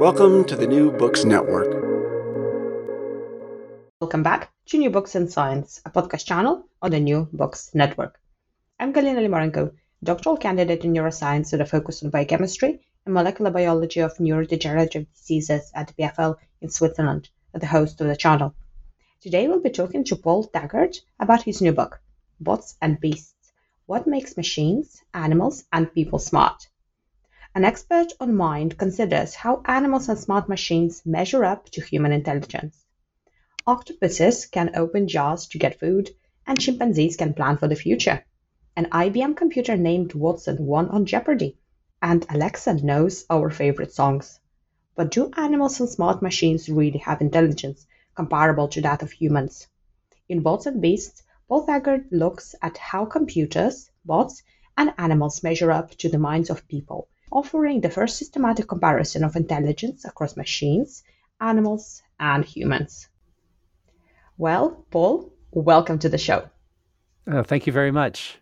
Welcome to the New Books Network. Welcome back to New Books in Science, a podcast channel on the New Books Network. I'm Galina Limorenko, doctoral candidate in neuroscience with a focus on biochemistry and molecular biology of neurodegenerative diseases at EPFL in Switzerland, and the host of the channel. Today we'll be talking to Paul Thagard about his new book, Bots and Beasts What Makes Machines, Animals, and People Smart. An expert on mind considers how animals and smart machines measure up to human intelligence. Octopuses can open jars to get food, and chimpanzees can plan for the future. An IBM computer named Watson won on Jeopardy, and Alexa knows our favorite songs. But do animals and smart machines really have intelligence comparable to that of humans? In Bots and Beasts, Paul looks at how computers, bots, and animals measure up to the minds of people, offering the first systematic comparison of intelligence across machines, animals, and humans. Well, Paul, welcome to the show. Uh, thank you very much.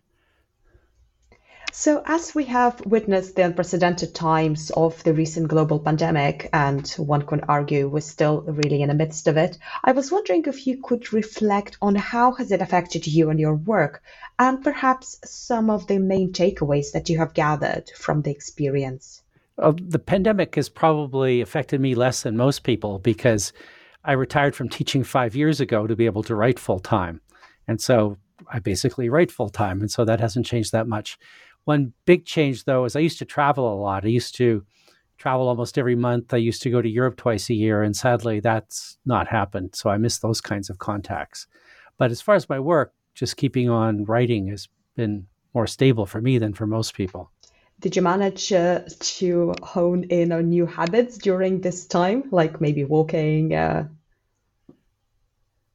So, as we have witnessed the unprecedented times of the recent global pandemic, and one could argue we're still really in the midst of it, I was wondering if you could reflect on how has it affected you and your work, and perhaps some of the main takeaways that you have gathered from the experience. Uh, the pandemic has probably affected me less than most people because I retired from teaching five years ago to be able to write full time. And so I basically write full time. And so that hasn't changed that much. One big change, though, is I used to travel a lot. I used to travel almost every month. I used to go to Europe twice a year. And sadly, that's not happened. So I miss those kinds of contacts. But as far as my work, just keeping on writing has been more stable for me than for most people. Did you manage uh, to hone in on new habits during this time, like maybe walking? Uh...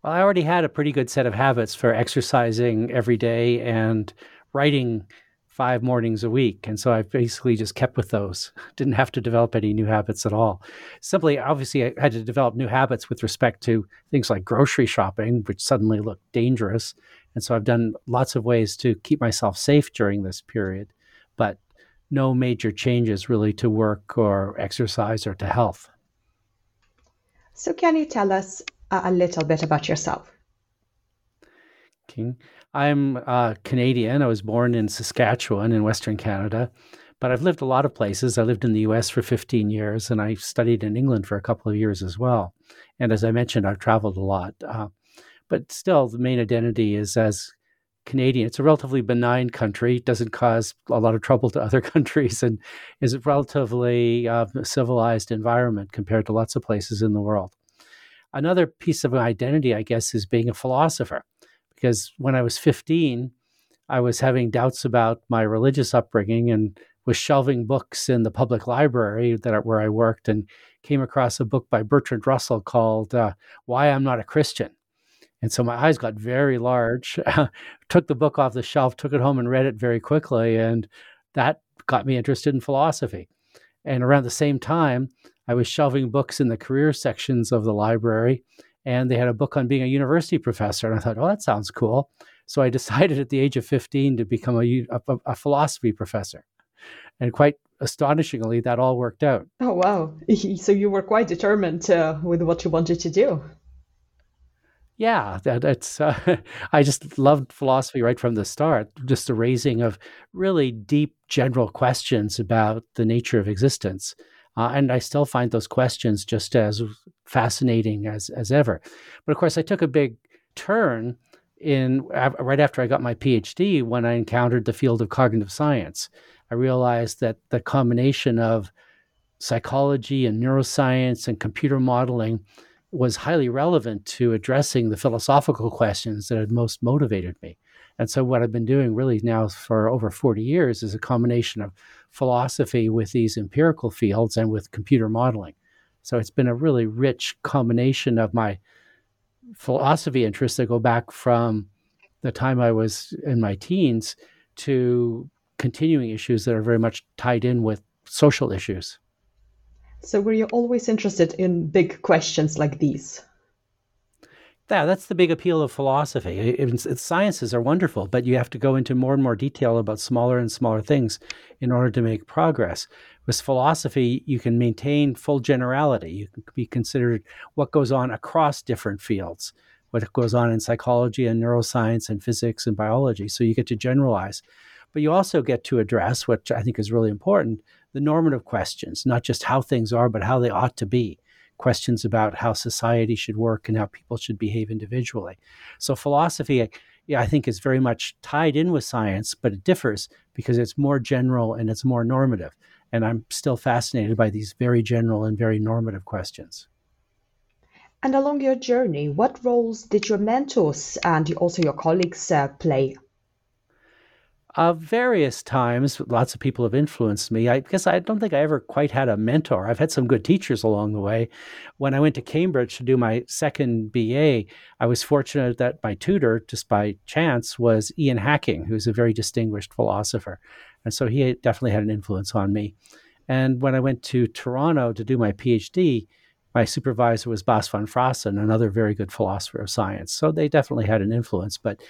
Well, I already had a pretty good set of habits for exercising every day and writing five mornings a week. And so I basically just kept with those. Didn't have to develop any new habits at all. Simply, obviously, I had to develop new habits with respect to things like grocery shopping, which suddenly looked dangerous. And so I've done lots of ways to keep myself safe during this period, but no major changes really to work or exercise or to health. So, can you tell us a little bit about yourself? King. I'm uh, Canadian. I was born in Saskatchewan in Western Canada, but I've lived a lot of places. I lived in the US for 15 years and I studied in England for a couple of years as well. And as I mentioned, I've traveled a lot. Uh, but still, the main identity is as Canadian. It's a relatively benign country, doesn't cause a lot of trouble to other countries, and is a relatively uh, civilized environment compared to lots of places in the world. Another piece of identity, I guess, is being a philosopher because when I was 15, I was having doubts about my religious upbringing and was shelving books in the public library that where I worked and came across a book by Bertrand Russell called uh, "Why I'm Not a Christian." And so my eyes got very large. took the book off the shelf, took it home, and read it very quickly, and that got me interested in philosophy. And around the same time, I was shelving books in the career sections of the library, and they had a book on being a university professor. And I thought, oh, that sounds cool. So I decided at the age of 15 to become a, a, a philosophy professor. And quite astonishingly, that all worked out. Oh, wow. So you were quite determined uh, with what you wanted to do. Yeah, that, that's. Uh, I just loved philosophy right from the start. Just the raising of really deep, general questions about the nature of existence, uh, and I still find those questions just as fascinating as as ever. But of course, I took a big turn in right after I got my PhD when I encountered the field of cognitive science. I realized that the combination of psychology and neuroscience and computer modeling was highly relevant to addressing the philosophical questions that had most motivated me. And so, what I've been doing really now for over 40 years is a combination of philosophy with these empirical fields and with computer modeling. So, it's been a really rich combination of my philosophy interests that go back from the time I was in my teens to continuing issues that are very much tied in with social issues. So, were you always interested in big questions like these? Yeah, that's the big appeal of philosophy. It's, it's, sciences are wonderful, but you have to go into more and more detail about smaller and smaller things in order to make progress. With philosophy, you can maintain full generality. You can be considered what goes on across different fields, what goes on in psychology and neuroscience and physics and biology. So you get to generalize. But you also get to address, which I think is really important, the normative questions, not just how things are, but how they ought to be. Questions about how society should work and how people should behave individually. So, philosophy, I think, is very much tied in with science, but it differs because it's more general and it's more normative. And I'm still fascinated by these very general and very normative questions. And along your journey, what roles did your mentors and also your colleagues uh, play uh, various times, lots of people have influenced me. I guess I don't think I ever quite had a mentor. I've had some good teachers along the way. When I went to Cambridge to do my second BA, I was fortunate that my tutor, just by chance, was Ian Hacking, who's a very distinguished philosopher. And so he definitely had an influence on me. And when I went to Toronto to do my PhD, my supervisor was Bas van Fraassen, another very good philosopher of science. So they definitely had an influence. But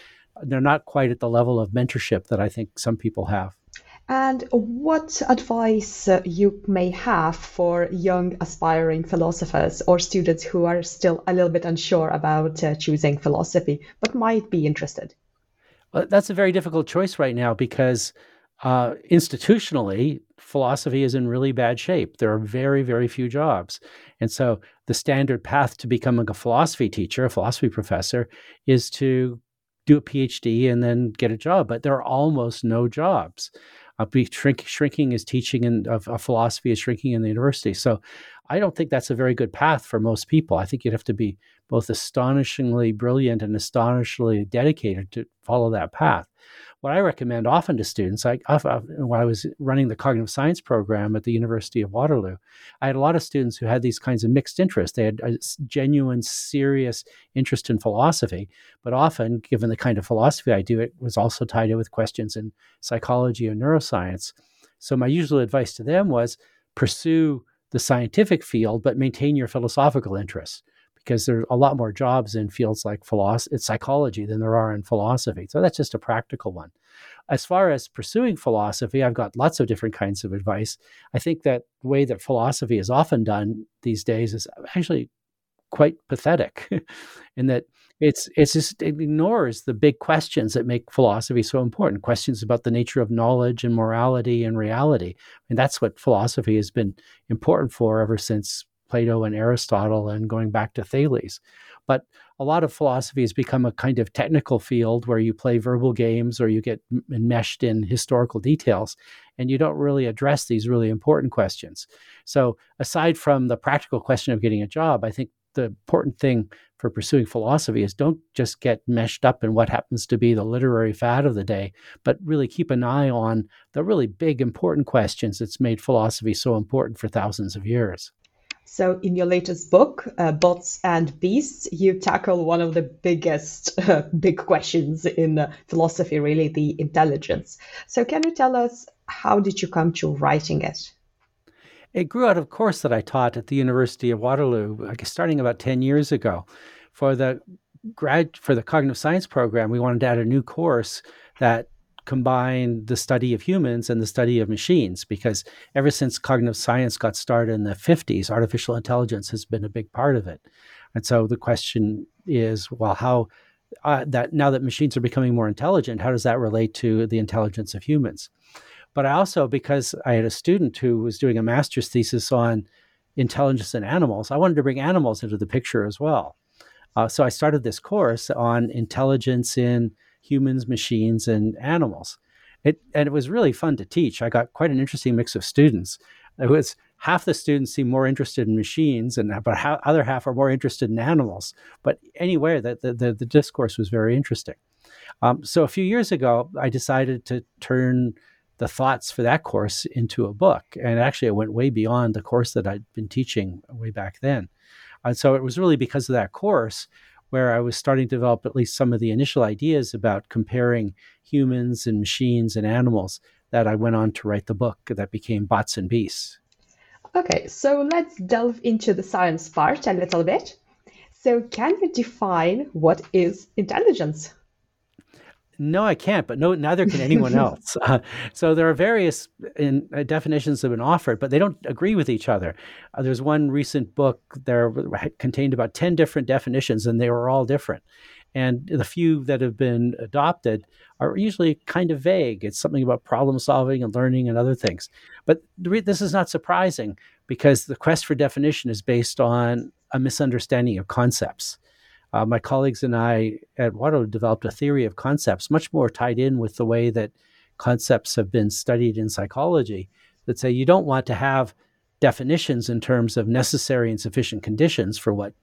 they're not quite at the level of mentorship that I think some people have. And what advice uh, you may have for young aspiring philosophers or students who are still a little bit unsure about uh, choosing philosophy but might be interested? Well, that's a very difficult choice right now because uh, institutionally, philosophy is in really bad shape. There are very, very few jobs. And so the standard path to becoming a philosophy teacher, a philosophy professor, is to do a PhD and then get a job, but there are almost no jobs. Uh, be shrink, shrinking is teaching and of, of philosophy is shrinking in the university. So I don't think that's a very good path for most people. I think you'd have to be both astonishingly brilliant and astonishingly dedicated to follow that path what I recommend often to students, I, when I was running the cognitive science program at the University of Waterloo, I had a lot of students who had these kinds of mixed interests. They had a genuine, serious interest in philosophy, but often, given the kind of philosophy I do, it was also tied in with questions in psychology or neuroscience. So my usual advice to them was pursue the scientific field, but maintain your philosophical interests because there's a lot more jobs in fields like philosophy, psychology than there are in philosophy. So that's just a practical one. As far as pursuing philosophy, I've got lots of different kinds of advice. I think that the way that philosophy is often done these days is actually quite pathetic in that it's it's just it ignores the big questions that make philosophy so important questions about the nature of knowledge and morality and reality and that's what philosophy has been important for ever since Plato and Aristotle and going back to Thales. But a lot of philosophy has become a kind of technical field where you play verbal games or you get enmeshed in historical details and you don't really address these really important questions. So, aside from the practical question of getting a job, I think the important thing for pursuing philosophy is don't just get meshed up in what happens to be the literary fad of the day, but really keep an eye on the really big, important questions that's made philosophy so important for thousands of years. So, in your latest book, uh, Bots and Beasts, you tackle one of the biggest uh, big questions in uh, philosophy, really, the intelligence. So, can you tell us how did you come to writing it? It grew out of course that I taught at the University of Waterloo, starting about 10 years ago. For the grad for the cognitive science program, we wanted to add a new course that combined the study of humans and the study of machines because ever since cognitive science got started in the 50s, artificial intelligence has been a big part of it. And so the question is, well, how uh, that now that machines are becoming more intelligent, how does that relate to the intelligence of humans? But I also, because I had a student who was doing a master's thesis on intelligence in animals, I wanted to bring animals into the picture as well. Uh, so I started this course on intelligence in humans, machines, and animals. It, and it was really fun to teach. I got quite an interesting mix of students. It was half the students seem more interested in machines, and but other half are more interested in animals. But anyway, the, the, the, the discourse was very interesting. Um, so a few years ago, I decided to turn the thoughts for that course into a book. And actually, it went way beyond the course that I'd been teaching way back then. And so it was really because of that course where I was starting to develop at least some of the initial ideas about comparing humans and machines and animals that I went on to write the book that became Bots and Beasts. Okay, so let's delve into the science part a little bit. So, can you define what is intelligence? No, I can't, but no, neither can anyone else. Uh, so there are various in, uh, definitions that have been offered, but they don't agree with each other. Uh, there's one recent book there contained about 10 different definitions, and they were all different. And the few that have been adopted are usually kind of vague. It's something about problem solving and learning and other things. But this is not surprising because the quest for definition is based on a misunderstanding of concepts. Uh, my colleagues and I at Waterloo developed a theory of concepts, much more tied in with the way that concepts have been studied in psychology, that say you don't want to have definitions in terms of necessary and sufficient conditions for what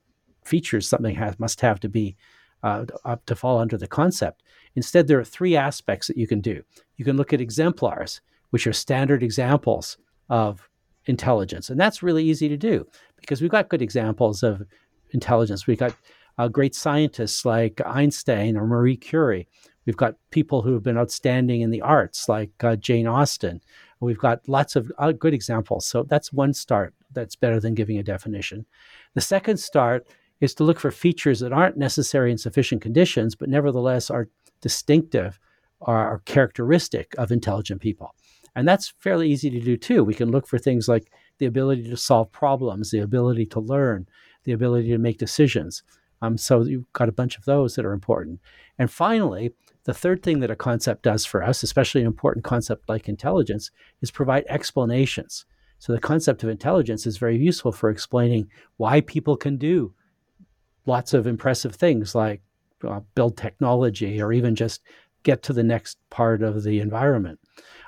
features something has, must have to be uh, to fall under the concept. Instead, there are three aspects that you can do. You can look at exemplars, which are standard examples of intelligence. And that's really easy to do because we've got good examples of intelligence. We've got uh, great scientists like Einstein or Marie Curie. We've got people who have been outstanding in the arts like uh, Jane Austen. We've got lots of uh, good examples. So that's one start that's better than giving a definition. The second start is to look for features that aren't necessary in sufficient conditions, but nevertheless are distinctive or are characteristic of intelligent people. And that's fairly easy to do too. We can look for things like the ability to solve problems, the ability to learn, the ability to make decisions. Um, so you've got a bunch of those that are important. And finally, the third thing that a concept does for us, especially an important concept like intelligence, is provide explanations. So the concept of intelligence is very useful for explaining why people can do lots of impressive things like uh, build technology or even just get to the next part of the environment.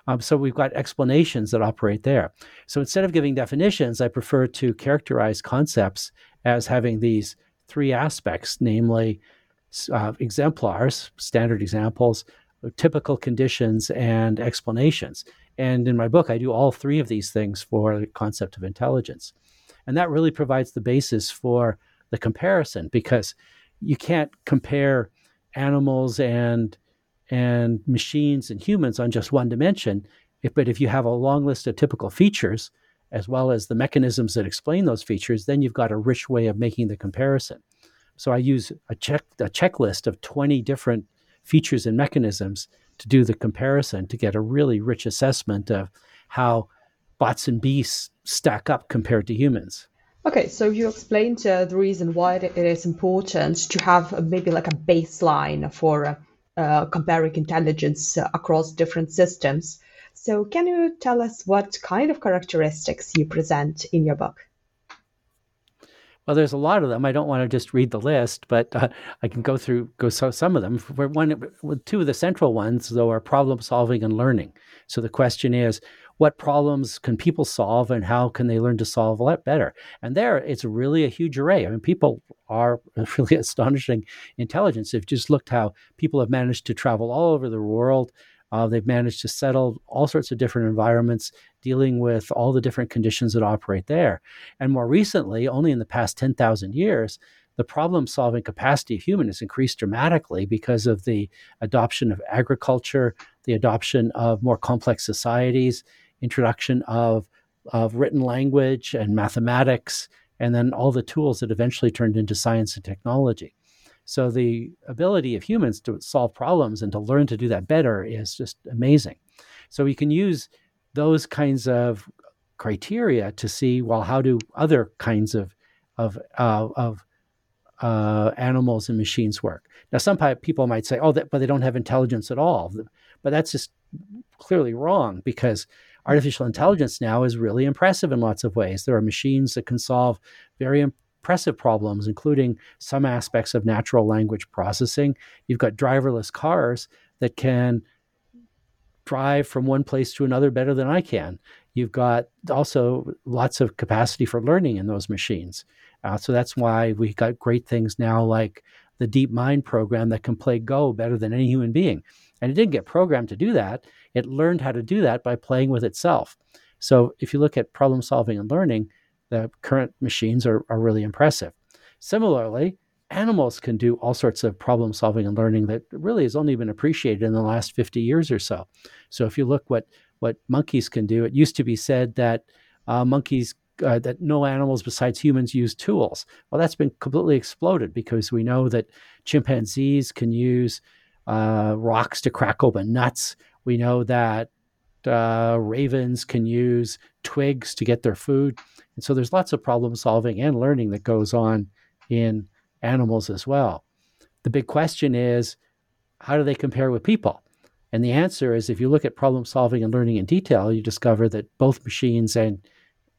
Um, so we've got explanations that operate there. So instead of giving definitions, I prefer to characterize concepts as having these three aspects, namely uh, exemplars, standard examples, typical conditions, and explanations. And in my book, I do all three of these things for the concept of intelligence. And that really provides the basis for the comparison because you can't compare animals and and machines and humans on just one dimension. If, but if you have a long list of typical features, as well as the mechanisms that explain those features, then you've got a rich way of making the comparison. So I use a check a checklist of 20 different features and mechanisms to do the comparison to get a really rich assessment of how bots and beasts stack up compared to humans. Okay, so you explained uh, the reason why it is important to have maybe like a baseline for uh, uh, comparing intelligence across different systems. So, can you tell us what kind of characteristics you present in your book? Well, there's a lot of them. I don't want to just read the list, but uh, I can go through go so some of them. For one, two of the central ones though are problem solving and learning. So the question is, what problems can people solve and how can they learn to solve a lot better? And there, it's really a huge array. I mean, people are really astonishing intelligence. They've just looked how people have managed to travel all over the world. Uh, they've managed to settle all sorts of different environments, dealing with all the different conditions that operate there. And more recently, only in the past 10,000 years, the problem solving capacity of human has increased dramatically because of the adoption of agriculture, the adoption of more complex societies, introduction of of written language and mathematics, and then all the tools that eventually turned into science and technology. So the ability of humans to solve problems and to learn to do that better is just amazing. So we can use those kinds of criteria to see well how do other kinds of of uh, of uh, animals and machines work. Now, some people might say, "Oh, that, but they don't have intelligence at all," but that's just clearly wrong because artificial intelligence now is really impressive in lots of ways. There are machines that can solve very impressive problems, including some aspects of natural language processing. You've got driverless cars that can drive from one place to another better than I can. You've got also lots of capacity for learning in those machines. Uh, so that's why we got great things now like the DeepMind program that can play Go better than any human being. And it didn't get programmed to do that. It learned how to do that by playing with itself. So if you look at problem solving and learning, the current machines are, are really impressive. Similarly, animals can do all sorts of problem solving and learning that really has only been appreciated in the last 50 years or so. So if you look what what monkeys can do, it used to be said that uh, monkeys uh, that no animals besides humans use tools. Well, that's been completely exploded because we know that chimpanzees can use uh, rocks to crack open nuts. We know that uh, ravens can use twigs to get their food. And so there's lots of problem solving and learning that goes on in animals as well. The big question is how do they compare with people? And the answer is if you look at problem solving and learning in detail, you discover that both machines and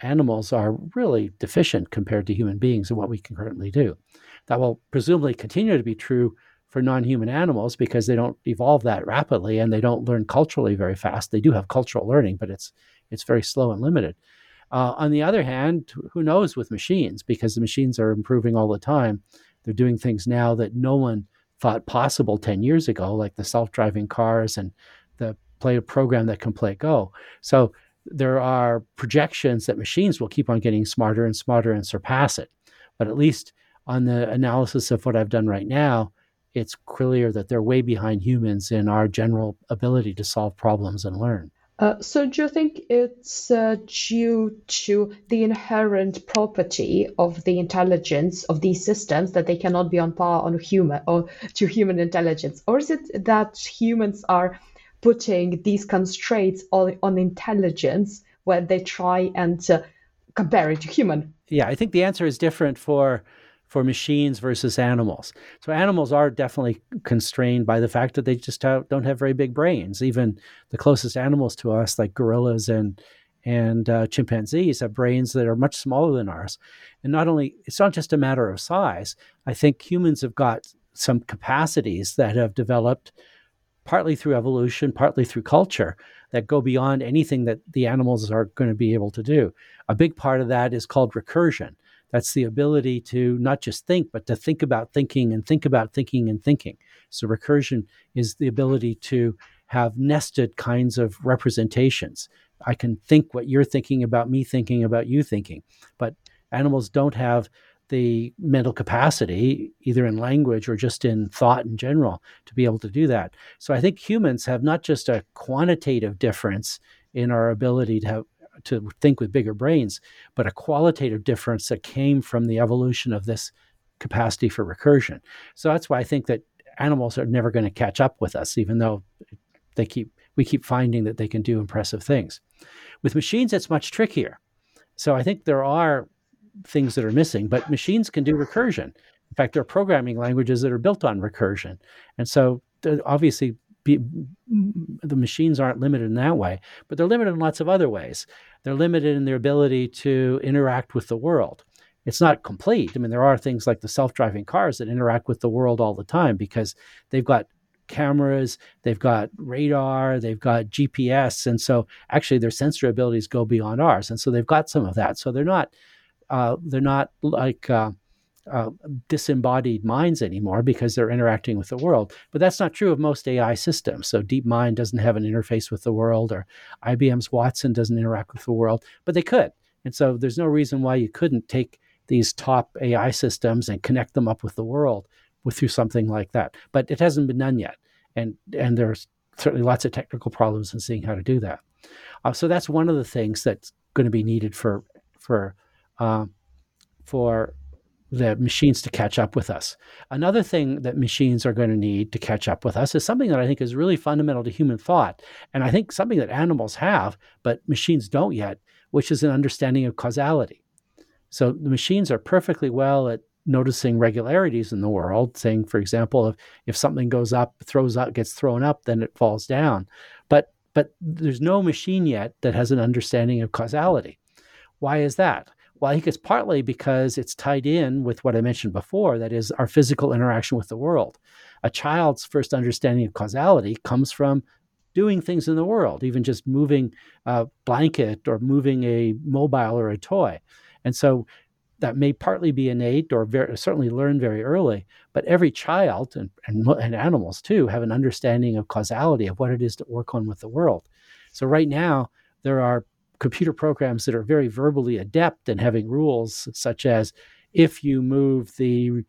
animals are really deficient compared to human beings and what we can currently do. That will presumably continue to be true for non human animals because they don't evolve that rapidly and they don't learn culturally very fast. They do have cultural learning, but it's, it's very slow and limited. Uh, on the other hand, who knows with machines because the machines are improving all the time. They're doing things now that no one thought possible 10 years ago, like the self driving cars and the play program that can play Go. So there are projections that machines will keep on getting smarter and smarter and surpass it. But at least on the analysis of what I've done right now, it's clear that they're way behind humans in our general ability to solve problems and learn. Uh, so, do you think it's uh, due to the inherent property of the intelligence of these systems that they cannot be on par on human or to human intelligence, or is it that humans are putting these constraints on, on intelligence when they try and uh, compare it to human? Yeah, I think the answer is different for for machines versus animals. So animals are definitely constrained by the fact that they just have, don't have very big brains. Even the closest animals to us, like gorillas and and uh, chimpanzees, have brains that are much smaller than ours. And not only it's not just a matter of size. I think humans have got some capacities that have developed partly through evolution, partly through culture, that go beyond anything that the animals are going to be able to do. A big part of that is called recursion. That's the ability to not just think, but to think about thinking and think about thinking and thinking. So, recursion is the ability to have nested kinds of representations. I can think what you're thinking about me thinking about you thinking, but animals don't have the mental capacity, either in language or just in thought in general, to be able to do that. So I think humans have not just a quantitative difference in our ability to have to think with bigger brains, but a qualitative difference that came from the evolution of this capacity for recursion. So that's why I think that animals are never going to catch up with us, even though they keep we keep finding that they can do impressive things. With machines, it's much trickier. So I think there are things that are missing, but machines can do recursion. In fact, there are programming languages that are built on recursion. And so obviously be, the machines aren't limited in that way, but they're limited in lots of other ways. They're limited in their ability to interact with the world. It's not complete. I mean, there are things like the self driving cars that interact with the world all the time because they've got cameras, they've got radar, they've got GPS. And so actually their sensory abilities go beyond ours. And so they've got some of that. So they're not, uh, they're not like, uh, uh, disembodied minds anymore because they're interacting with the world. But that's not true of most AI systems. So DeepMind doesn't have an interface with the world, or IBM's Watson doesn't interact with the world, but they could. And so there's no reason why you couldn't take these top AI systems and connect them up with the world with through something like that. But it hasn't been done yet, and and there's certainly lots of technical problems in seeing how to do that. Uh, so that's one of the things that's going to be needed for for uh, for the machines to catch up with us. Another thing that machines are going to need to catch up with us is something that I think is really fundamental to human thought, and I think something that animals have, but machines don't yet, which is an understanding of causality. So the machines are perfectly well at noticing regularities in the world, saying, for example, if, if something goes up, throws up, gets thrown up, then it falls down. But but there's no machine yet that has an understanding of causality. Why is that? Well, I think it's partly because it's tied in with what I mentioned before, that is our physical interaction with the world. A child's first understanding of causality comes from doing things in the world, even just moving a blanket or moving a mobile or a toy. And so that may partly be innate or very, certainly learned very early, but every child and, and, and, animals too have an understanding of causality of what it is to work on with the world. So, right now, there are computer programs that are very verbally adept and having rules, such as if you move the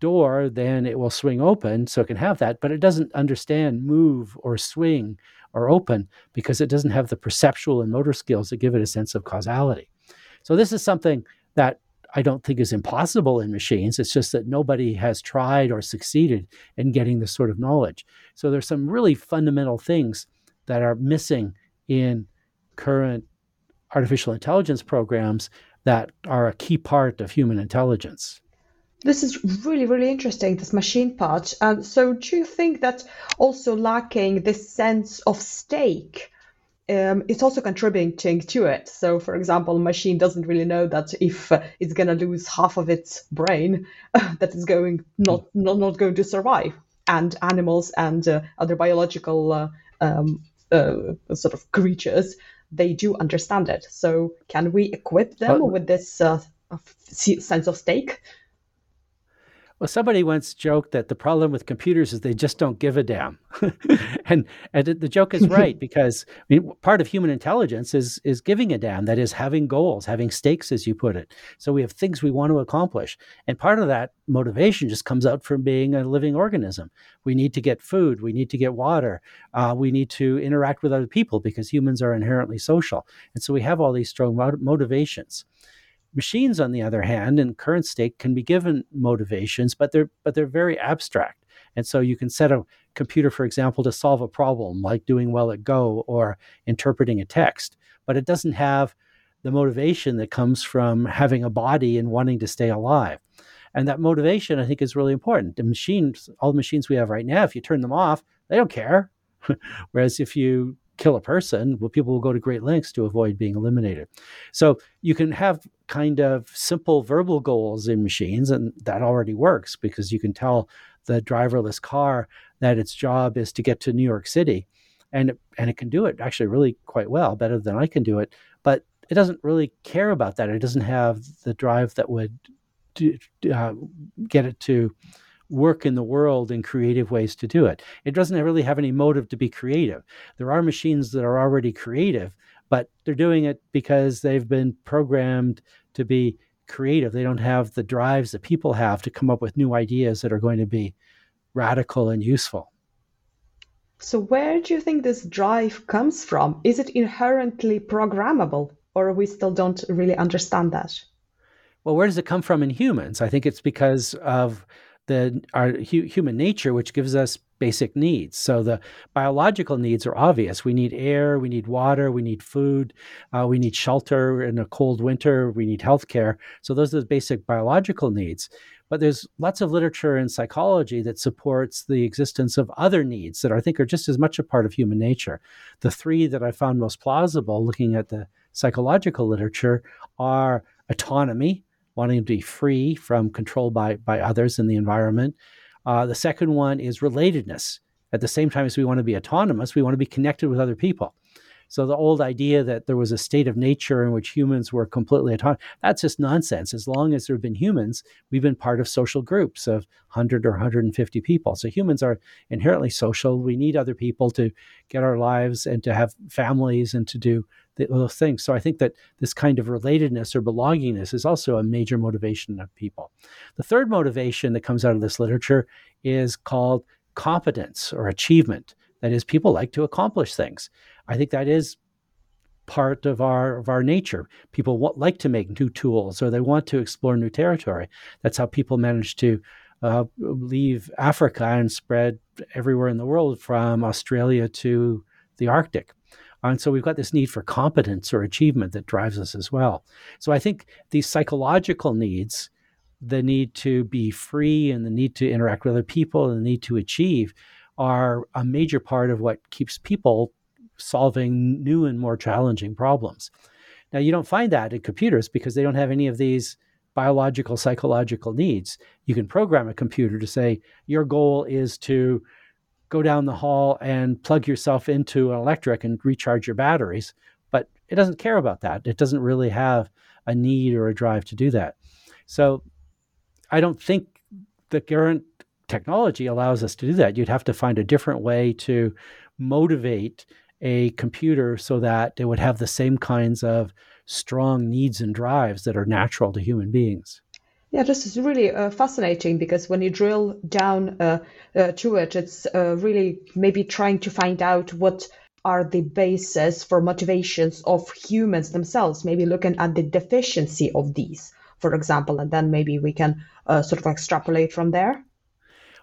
door, then it will swing open. So, it can have that, but it doesn't understand move or swing or open because it doesn't have the perceptual and motor skills that give it a sense of causality. So, this is something that I don't think is impossible in machines. It's just that nobody has tried or succeeded in getting this sort of knowledge. So there's some really fundamental things that are missing in current artificial intelligence programs that are a key part of human intelligence. This is really, really interesting, this machine part. Um, so, do you think that also lacking this sense of stake um, it's also contributing to it. So, for example, a machine doesn't really know that if uh, it's going to lose half of its brain, that it's going not, not not going to survive. And animals and uh, other biological uh, um, uh, sort of creatures, they do understand it. So, can we equip them with this uh, sense of stake? Well, somebody once joked that the problem with computers is they just don't give a damn, and and the joke is right because I mean part of human intelligence is is giving a damn. That is having goals, having stakes, as you put it. So we have things we want to accomplish, and part of that motivation just comes out from being a living organism. We need to get food, we need to get water, uh, we need to interact with other people because humans are inherently social, and so we have all these strong motivations. Machines, on the other hand, in current state, can be given motivations, but they're but they're very abstract. And so you can set a computer, for example, to solve a problem like doing well at Go or interpreting a text, but it doesn't have the motivation that comes from having a body and wanting to stay alive. And that motivation, I think, is really important. The machines, all the machines we have right now, if you turn them off, they don't care. Whereas if you kill a person, well, people will go to great lengths to avoid being eliminated. So you can have kind of simple verbal goals in machines, and that already works because you can tell the driverless car that its job is to get to New York City, and it, and it can do it actually really quite well, better than I can do it. But it doesn't really care about that. It doesn't have the drive that would do, uh, get it to work in the world in creative ways to do it. It doesn't really have any motive to be creative. There are machines that are already creative, but they're doing it because they've been programmed to be creative. They don't have the drives that people have to come up with new ideas that are going to be radical and useful. So, where do you think this drive comes from? Is it inherently programmable, or we still don't really understand that? Well, where does it come from in humans? I think it's because of the our hu- human nature, which gives us basic needs. So the biological needs are obvious. We need air, we need water, we need food, uh, we need shelter in a cold winter, we need health care. So those are the basic biological needs. But there's lots of literature in psychology that supports the existence of other needs that I think are just as much a part of human nature. The three that I found most plausible looking at the psychological literature are autonomy, wanting to be free from control by, by others in the environment. Uh, the second one is relatedness. At the same time as we want to be autonomous, we want to be connected with other people. So the old idea that there was a state of nature in which humans were completely autonomous, that's just nonsense. As long as there have been humans, we've been part of social groups of 100 or 150 people. So humans are inherently social. We need other people to get our lives and to have families and to do those things. So I think that this kind of relatedness or belongingness is also a major motivation of people. The third motivation that comes out of this literature is called competence or achievement. That is, people like to accomplish things. I think that is part of our of our nature. People want, like to make new tools or they want to explore new territory. That's how people manage to uh, leave Africa and spread everywhere in the world from Australia to the Arctic. And so we've got this need for competence or achievement that drives us as well. So I think these psychological needs, the need to be free and the need to interact with other people and the need to achieve are a major part of what keeps people solving new and more challenging problems. Now, you don't find that in computers because they don't have any of these biological, psychological needs. You can program a computer to say, your goal is to go down the hall and plug yourself into an electric and recharge your batteries. But it doesn't care about that. It doesn't really have a need or a drive to do that. So I don't think the current technology allows us to do that. You'd have to find a different way to motivate a computer so that it would have the same kinds of strong needs and drives that are natural to human beings. Yeah, this is really uh, fascinating because when you drill down uh, uh, to it, it's uh, really maybe trying to find out what are the basis for motivations of humans themselves, maybe looking at the deficiency of these, for example, and then maybe we can uh, sort of extrapolate from there.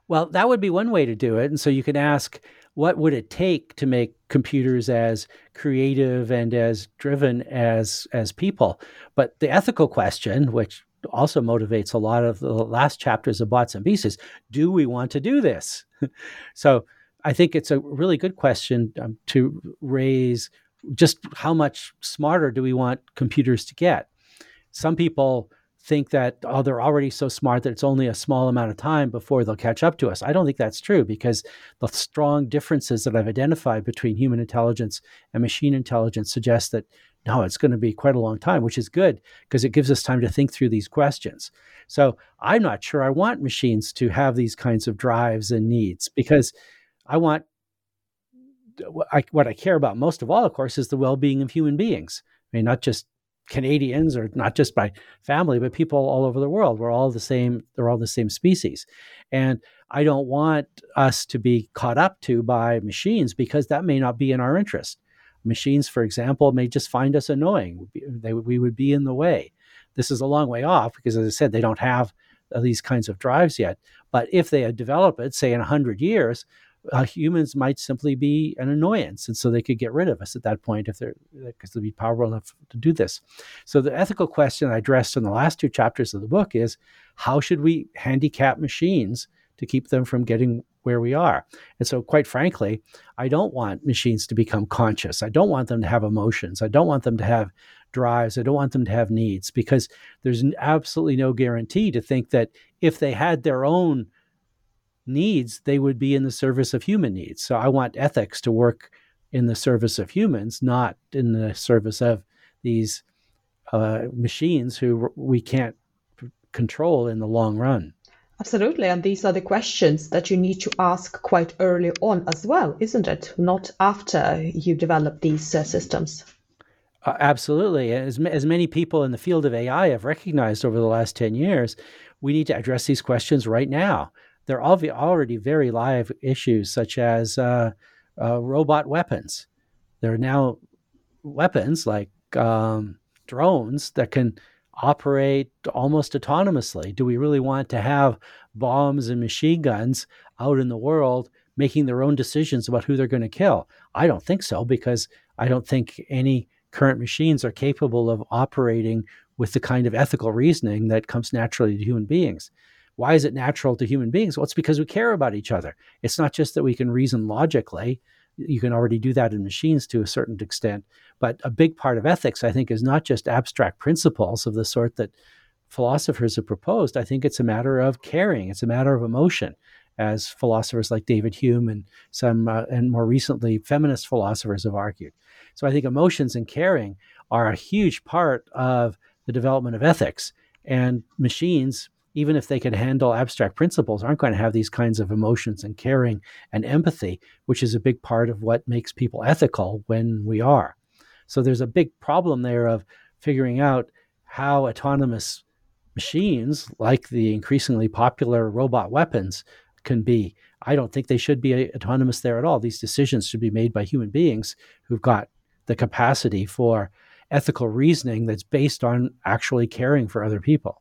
Well, that would be one way to do it. And so you can ask, what would it take to make computers as creative and as driven as as people? But the ethical question, which also motivates a lot of the last chapters of bots and beasts do we want to do this? So i think it's a really good question um, to raise just how much smarter do we want computers to get? Some people think that oh they're already so smart that it's only a small amount of time before they'll catch up to us. I don't think that's true because the strong differences that i've identified between human intelligence and machine intelligence suggest that no, it's going to be quite a long time, which is good because it gives us time to think through these questions. So I'm not sure I want machines to have these kinds of drives and needs because I want I, what I care about most of all, of course, is the well being of human beings. I mean, not just Canadians or not just by family, but people all over the world. We're all the same, they're all the same species. And I don't want us to be caught up to by machines because that may not be in our interest. Machines, for example, may just find us annoying. They, we would be in the way. This is a long way off because, as I said, they don't have uh, these kinds of drives yet. But if they had developed it, say in 100 years, uh, humans might simply be an annoyance. And so they could get rid of us at that point if they're, because they'd be powerful enough to do this. So the ethical question I addressed in the last two chapters of the book is how should we handicap machines to keep them from getting where we are. And so, quite frankly, I don't want machines to become conscious. I don't want them to have emotions. I don't want them to have drives. I don't want them to have needs because there's absolutely no guarantee to think that if they had their own needs, they would be in the service of human needs. So, I want ethics to work in the service of humans, not in the service of these uh, machines who we can't control in the long run. Absolutely. And these are the questions that you need to ask quite early on as well, isn't it? Not after you develop these uh, systems. Uh, absolutely. As, as many people in the field of AI have recognized over the last 10 years, we need to address these questions right now. They're already very live issues, such as uh, uh, robot weapons. There are now weapons like um, drones that can operate almost autonomously? Do we really want to have bombs and machine guns out in the world making their own decisions about who they're going to kill? I don't think so because I don't think any current machines are capable of operating with the kind of ethical reasoning that comes naturally to human beings. Why is it natural to human beings? Well, it's because we care about each other. It's not just that we can reason logically you can already do that in machines to a certain extent. But a big part of ethics, I think, is not just abstract principles of the sort that philosophers have proposed. I think it's a matter of caring, it's a matter of emotion, as philosophers like David Hume and some, uh, and more recently, feminist philosophers have argued. So I think emotions and caring are a huge part of the development of ethics. And machines even if they can handle abstract principles, aren't going to have these kinds of emotions and caring and empathy, which is a big part of what makes people ethical when we are. So there's a big problem there of figuring out how autonomous machines, like the increasingly popular robot weapons, can be. I don't think they should be autonomous there at all. These decisions should be made by human beings who've got the capacity for ethical reasoning that's based on actually caring for other people.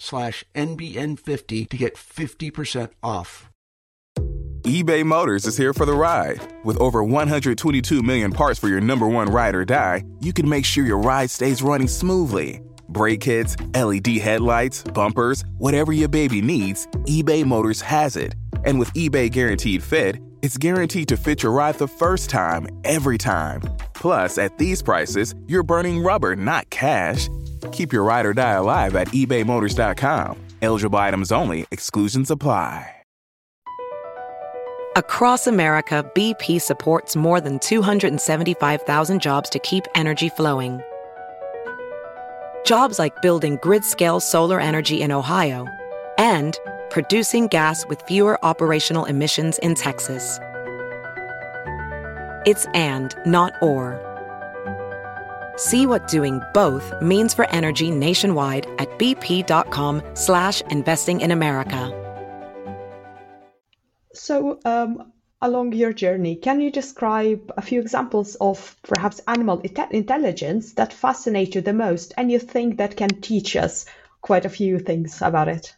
slash NBN50 to get 50% off. eBay Motors is here for the ride. With over 122 million parts for your number one ride or die, you can make sure your ride stays running smoothly. Brake kits, LED headlights, bumpers, whatever your baby needs, eBay Motors has it. And with eBay Guaranteed Fit, it's guaranteed to fit your ride the first time, every time. Plus, at these prices, you're burning rubber, not cash. Keep your ride or die alive at ebaymotors.com. Eligible items only, exclusions apply. Across America, BP supports more than 275,000 jobs to keep energy flowing. Jobs like building grid scale solar energy in Ohio and producing gas with fewer operational emissions in Texas. It's and, not or. See what doing both means for energy nationwide at bp.com slash investing in America. So, um, along your journey, can you describe a few examples of perhaps animal inte- intelligence that fascinate you the most and you think that can teach us quite a few things about it?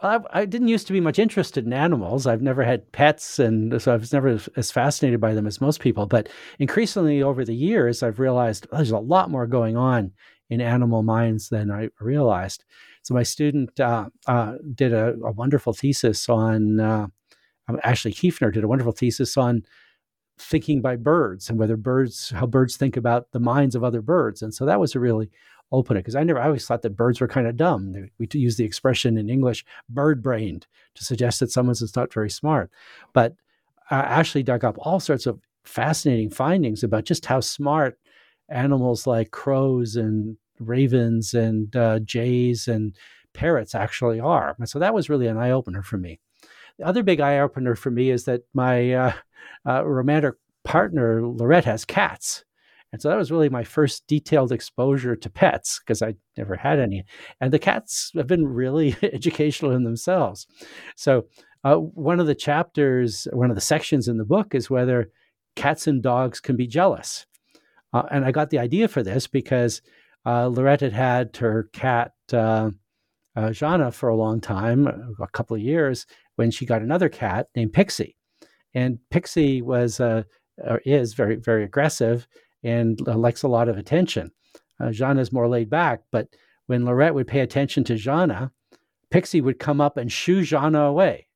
I, I, didn't used to be much interested in animals. I've never had pets, and so I was never as fascinated by them as most people. But increasingly over the years, I've realized there's a lot more going on in animal minds than I realized. So my student uh, uh, did a, a, wonderful thesis on. Uh, um, Ashley Keefner did a wonderful thesis on thinking by birds and whether birds, how birds think about the minds of other birds. And so that was a really open it because I never I always thought that birds were kind of dumb. We use the expression in English "bird brained" to suggest that someone's not very smart. But uh, Ashley dug up all sorts of fascinating findings about just how smart animals like crows and ravens and uh, jays and parrots actually are. And so that was really an eye opener for me. The other big eye opener for me is that my uh, uh romantic partner Lorette has cats. And so that was really my first detailed exposure to pets because I never had any. And the cats have been really educational in themselves. So, uh, one of the chapters, one of the sections in the book is whether cats and dogs can be jealous. Uh, and I got the idea for this because uh, Lorette had had her cat, uh, uh, Jana, for a long time, a couple of years, when she got another cat named Pixie. And Pixie was, uh, is very, very aggressive and likes a lot of attention. Uh, is more laid back, but when Lorette would pay attention to Jana, Pixie would come up and shoo Jana away.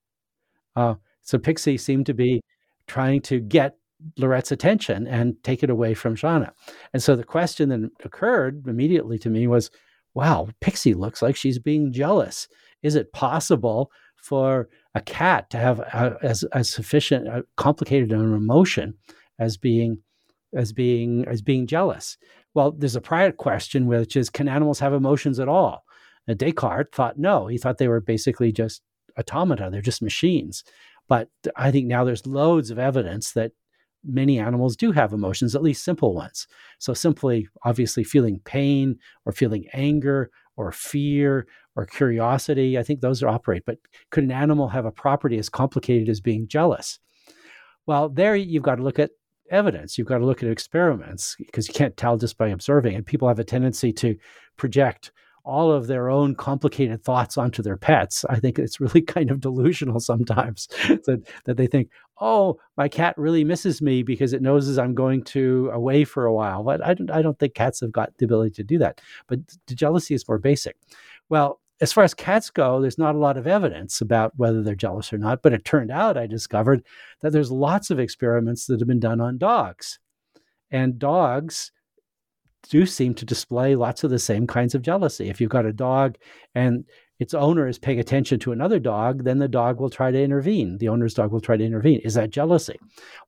Uh, so Pixie seemed to be trying to get Lorette's attention and take it away from Jana. And so the question that occurred immediately to me was, wow, Pixie looks like she's being jealous. Is it possible for a cat to have a, as, as sufficient, a complicated an emotion as being as being as being jealous. Well, there's a prior question which is can animals have emotions at all? And Descartes thought no. He thought they were basically just automata. They're just machines. But I think now there's loads of evidence that many animals do have emotions, at least simple ones. So simply, obviously, feeling pain or feeling anger or fear or curiosity, I think those are operate. But could an animal have a property as complicated as being jealous? Well, there you've got to look at evidence. You've got to look at experiments because you can't tell just by observing. And people have a tendency to project all of their own complicated thoughts onto their pets. I think it's really kind of delusional sometimes that, that they think, oh, my cat really misses me because it knows I'm going to away for a while. But I don't, I don't think cats have got the ability to do that. But the jealousy is more basic. Well, as far as cats go, there's not a lot of evidence about whether they're jealous or not. But it turned out, I discovered that there's lots of experiments that have been done on dogs. And dogs do seem to display lots of the same kinds of jealousy. If you've got a dog and its owner is paying attention to another dog, then the dog will try to intervene. The owner's dog will try to intervene. Is that jealousy?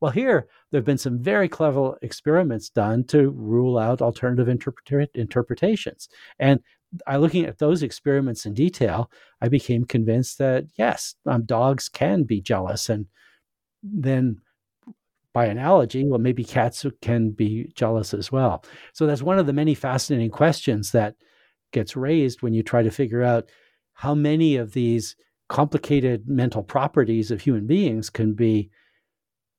Well, here there have been some very clever experiments done to rule out alternative interpret- interpretations. And I looking at those experiments in detail, I became convinced that yes, um, dogs can be jealous, and then by analogy, well, maybe cats can be jealous as well. So that's one of the many fascinating questions that gets raised when you try to figure out how many of these complicated mental properties of human beings can be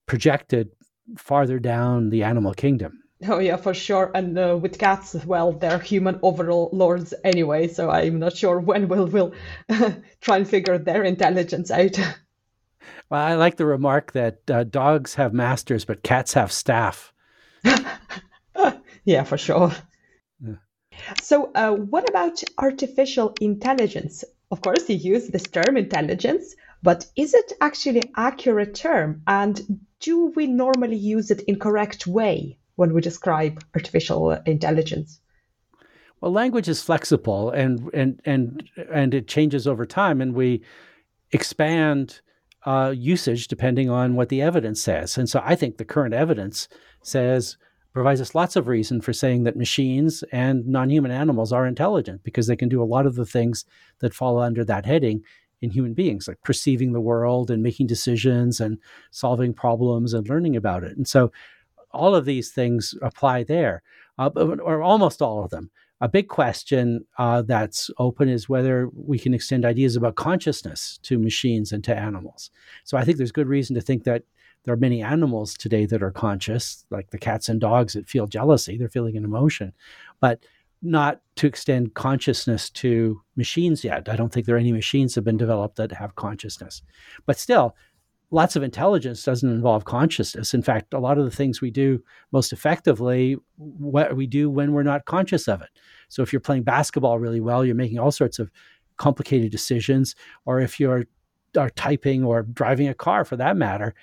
projected farther down the animal kingdom. Oh yeah, for sure. And uh, with cats well, they're human overlords anyway. So I'm not sure when we'll will try and figure their intelligence out. Well, I like the remark that uh, dogs have masters, but cats have staff. yeah, for sure. Yeah. So, uh, what about artificial intelligence? Of course, you use this term intelligence, but is it actually accurate term? And do we normally use it in correct way when we describe artificial intelligence? Well, language is flexible and and and and it changes over time, and we expand uh, usage depending on what the evidence says. And so I think the current evidence says provides us lots of reason for saying that machines and non-human animals are intelligent because they can do a lot of the things that fall under that heading in human beings like perceiving the world and making decisions and solving problems and learning about it and so all of these things apply there uh, or almost all of them a big question uh, that's open is whether we can extend ideas about consciousness to machines and to animals. So I think there's good reason to think that there are many animals today that are conscious, like the cats and dogs that feel jealousy, they're feeling an emotion, but not to extend consciousness to machines yet. I don't think there are any machines that have been developed that have consciousness. But still, lots of intelligence doesn't involve consciousness. In fact, a lot of the things we do most effectively, what we do when we're not conscious of it. So if you're playing basketball really well, you're making all sorts of complicated decisions. Or if you're are typing or driving a car for that matter,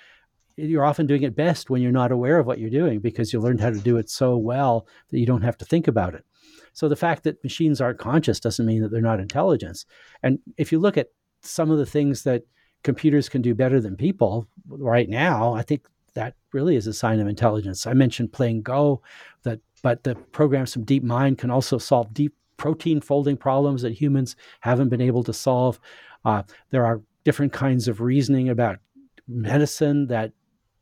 you're often doing it best when you're not aware of what you're doing because you learned how to do it so well that you don't have to think about it. So the fact that machines aren't conscious doesn't mean that they're not intelligence. And if you look at some of the things that computers can do better than people right now, I think that really is a sign of intelligence. I mentioned playing Go, that but the programs from DeepMind can also solve deep protein folding problems that humans haven't been able to solve. Uh, there are different kinds of reasoning about medicine that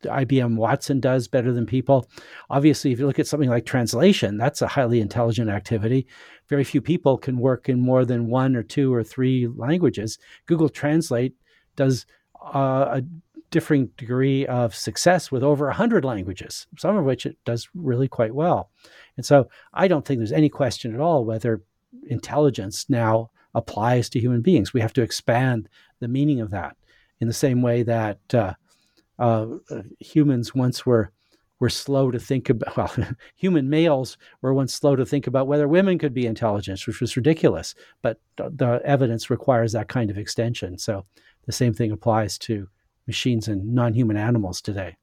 IBM Watson does better than people. Obviously, if you look at something like translation, that's a highly intelligent activity. Very few people can work in more than one or two or three languages. Google Translate does uh, a differing degree of success with over 100 languages, some of which it does really quite well. And so I don't think there's any question at all whether intelligence now applies to human beings. We have to expand the meaning of that in the same way that uh, uh, humans once were were slow to think about well human males were once slow to think about whether women could be intelligent which was ridiculous but the evidence requires that kind of extension so the same thing applies to machines and non-human animals today.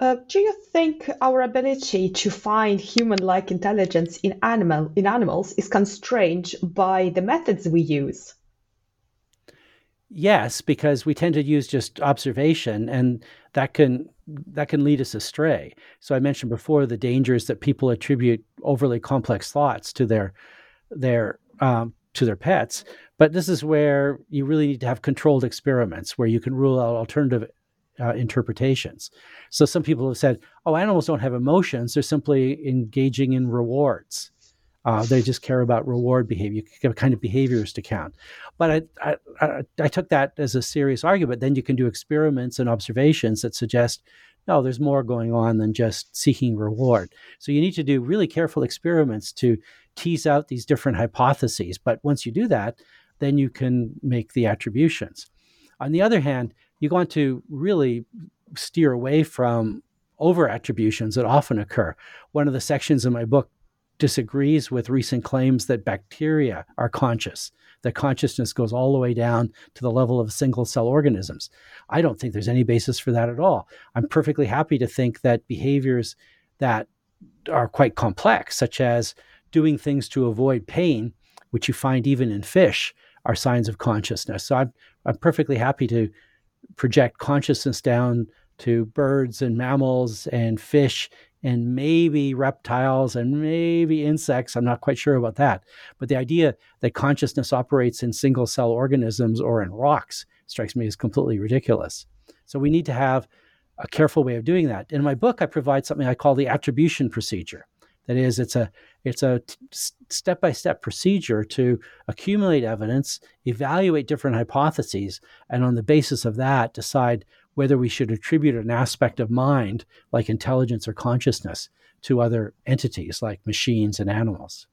Uh, do you think our ability to find human-like intelligence in animal in animals is constrained by the methods we use? Yes, because we tend to use just observation, and that can that can lead us astray. So I mentioned before the dangers that people attribute overly complex thoughts to their their um, to their pets. But this is where you really need to have controlled experiments where you can rule out alternative uh, interpretations. So some people have said, oh, animals don't have emotions, they're simply engaging in rewards. Uh, they just care about reward behavior, kind of behaviors to count. But I, I, I, I took that as a serious argument. Then you can do experiments and observations that suggest No, there's more going on than just seeking reward. So you need to do really careful experiments to tease out these different hypotheses. But once you do that, then you can make the attributions. On the other hand, you want to really steer away from over attributions that often occur. One of the sections in my book disagrees with recent claims that bacteria are conscious, that consciousness goes all the way down to the level of single cell organisms. I don't think there's any basis for that at all. I'm perfectly happy to think that behaviors that are quite complex, such as doing things to avoid pain, which you find even in fish, are signs of consciousness. So I'm, I'm perfectly happy to project consciousness down to birds and mammals and fish and maybe reptiles and maybe insects. I'm not quite sure about that. But the idea that consciousness operates in single cell organisms or in rocks strikes me as completely ridiculous. So we need to have a careful way of doing that. In my book, I provide something I call the attribution procedure. That is, it's a it's a step by step procedure to accumulate evidence, evaluate different hypotheses, and on the basis of that, decide whether we should attribute an aspect of mind, like intelligence or consciousness, to other entities like machines and animals.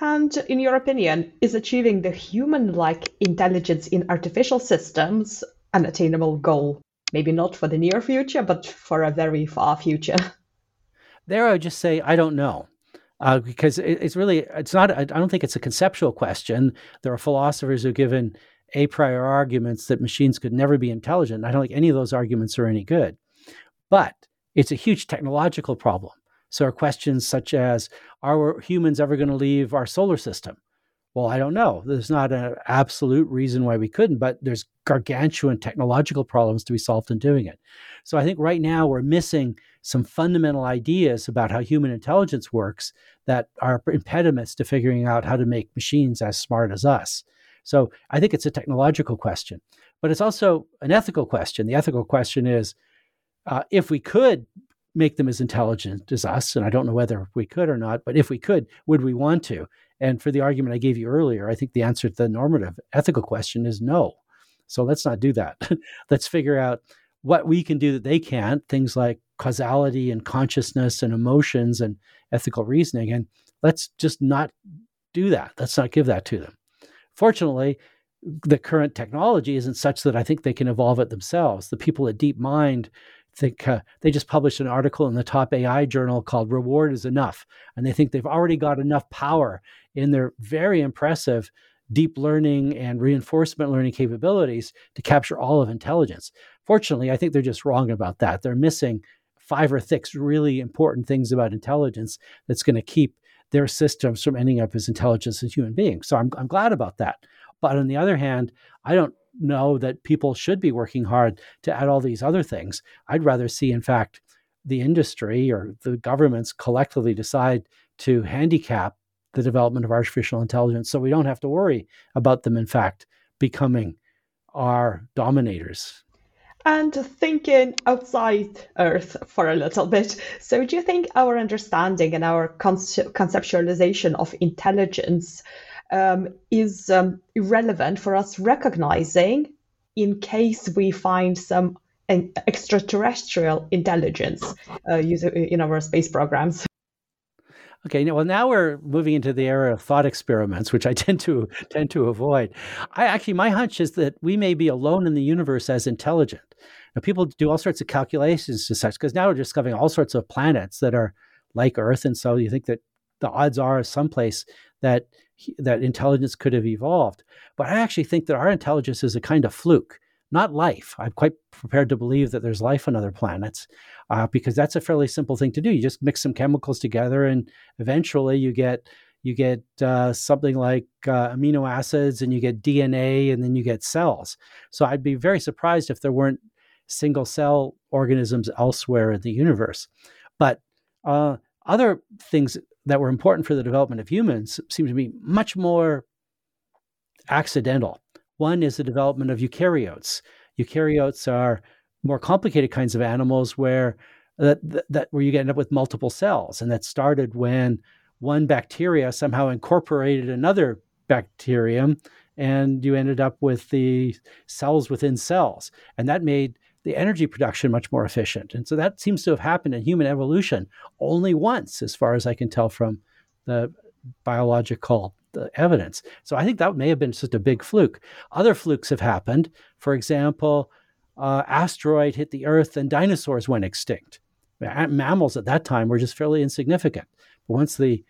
And in your opinion, is achieving the human like intelligence in artificial systems an attainable goal? Maybe not for the near future, but for a very far future. There, I would just say I don't know. Uh, because it, it's really it's not I don't think it's a conceptual question. There are philosophers who've given a priori arguments that machines could never be intelligent. I don't think any of those arguments are any good. But it's a huge technological problem. So are questions such as are humans ever going to leave our solar system? Well, I don't know. There's not an absolute reason why we couldn't, but there's gargantuan technological problems to be solved in doing it. So I think right now we're missing some fundamental ideas about how human intelligence works that are impediments to figuring out how to make machines as smart as us. So I think it's a technological question, but it's also an ethical question. The ethical question is uh, if we could make them as intelligent as us, and I don't know whether we could or not, but if we could, would we want to? And for the argument I gave you earlier, I think the answer to the normative ethical question is no. So let's not do that. let's figure out what we can do that they can't, things like causality and consciousness and emotions and ethical reasoning. And let's just not do that. Let's not give that to them. Fortunately, the current technology isn't such that I think they can evolve it themselves. The people at DeepMind think uh, they just published an article in the top AI journal called Reward is Enough. And they think they've already got enough power in their very impressive deep learning and reinforcement learning capabilities to capture all of intelligence. Fortunately, I think they're just wrong about that. They're missing five or six really important things about intelligence that's going to keep their systems from ending up as intelligence as human beings. So I'm, I'm glad about that. But on the other hand, I don't know that people should be working hard to add all these other things. I'd rather see, in fact, the industry or the governments collectively decide to handicap the development of artificial intelligence so we don't have to worry about them, in fact, becoming our dominators. And thinking outside Earth for a little bit. So, do you think our understanding and our conceptualization of intelligence um, is um, irrelevant for us recognizing in case we find some extraterrestrial intelligence uh, in our space programs. Okay, well now we're moving into the era of thought experiments, which I tend to tend to avoid. I actually my hunch is that we may be alone in the universe as intelligent. Now people do all sorts of calculations to such because now we're discovering all sorts of planets that are like Earth, and so you think that the odds are someplace that that intelligence could have evolved. But I actually think that our intelligence is a kind of fluke, not life. I'm quite prepared to believe that there's life on other planets uh, because that's a fairly simple thing to do. You just mix some chemicals together, and eventually you get you get uh, something like uh, amino acids, and you get DNA, and then you get cells. So I'd be very surprised if there weren't single cell organisms elsewhere in the universe. But uh, other things that were important for the development of humans seem to be much more accidental. One is the development of eukaryotes. Eukaryotes are more complicated kinds of animals where that, that where you end up with multiple cells, and that started when one bacteria somehow incorporated another bacterium, and you ended up with the cells within cells, and that made the energy production much more efficient. And so that seems to have happened in human evolution only once, as far as I can tell from the biological evidence. So I think that may have been just a big fluke. Other flukes have happened. For example, uh, asteroid hit the Earth and dinosaurs went extinct. Mammals at that time were just fairly insignificant. But once the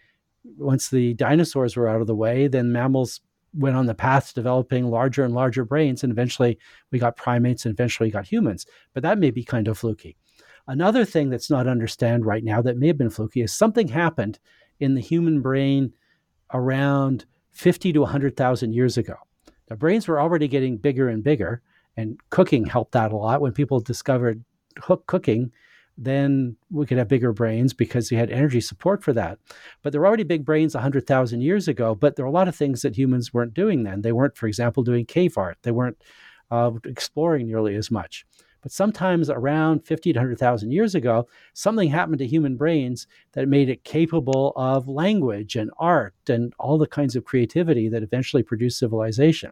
once the dinosaurs were out of the way, then mammals went on the path to developing larger and larger brains, and eventually we got primates, and eventually got humans. But that may be kind of fluky. Another thing that's not understand right now that may have been fluky is something happened in the human brain around 50 to 100,000 years ago. The brains were already getting bigger and bigger, and cooking helped that a lot. When people discovered hook cooking, then we could have bigger brains because we had energy support for that. But there were already big brains 100,000 years ago, but there were a lot of things that humans weren't doing then. They weren't, for example, doing cave art, they weren't uh, exploring nearly as much. But sometimes around 50 to 100,000 years ago, something happened to human brains that made it capable of language and art and all the kinds of creativity that eventually produced civilization.